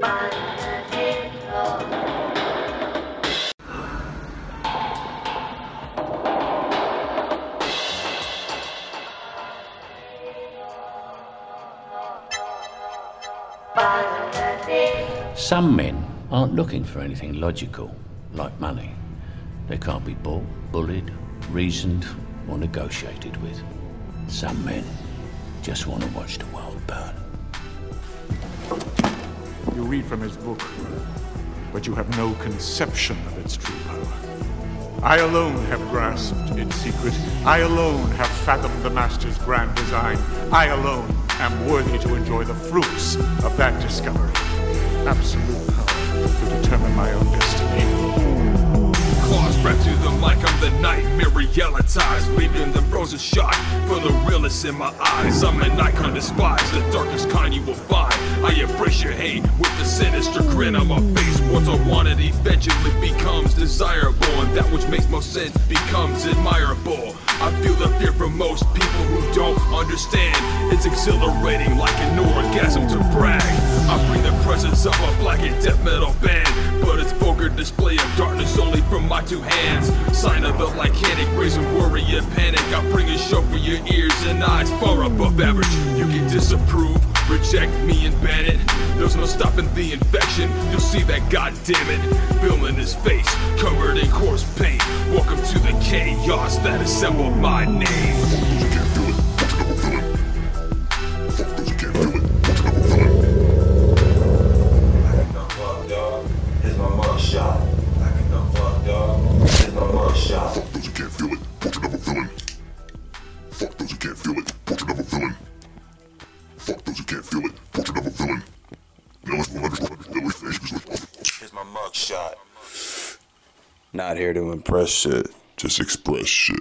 Some men aren't looking for anything logical, like money. They can't be bought, bullied, reasoned, or negotiated with. Some men just want to watch the world burn. You read from his book, but you have no conception of its true power. I alone have grasped its secret. I alone have fathomed the Master's grand design. I alone am worthy to enjoy the fruits of that discovery. Absolute Frozen shot for the realness in my eyes. I'm an icon despised, the darkest kind you will find. I embrace your hate with a sinister grin on my face. What's unwanted eventually becomes desirable, and that which makes most sense becomes admirable. I feel the fear from most people who don't understand. It's exhilarating like an orgasm to brag. I bring the presence of a black and death metal band, but it's vulgar display of from my two hands. Sign of the lycanic, raising worry and panic. I bring a show for your ears and eyes far above average. You can disapprove, reject me and ban it. There's no stopping the InVECTion. You'll see that, goddamn it, filming his face covered in corpse paint. Welcome to the chaos that assembled my name. Those who can't feel it. Portrait of a villain. Fuck those who can't feel it. Portrait of a villain. Now let's go understand. Here's my mug shot. Not here to impress shit. Just express shit.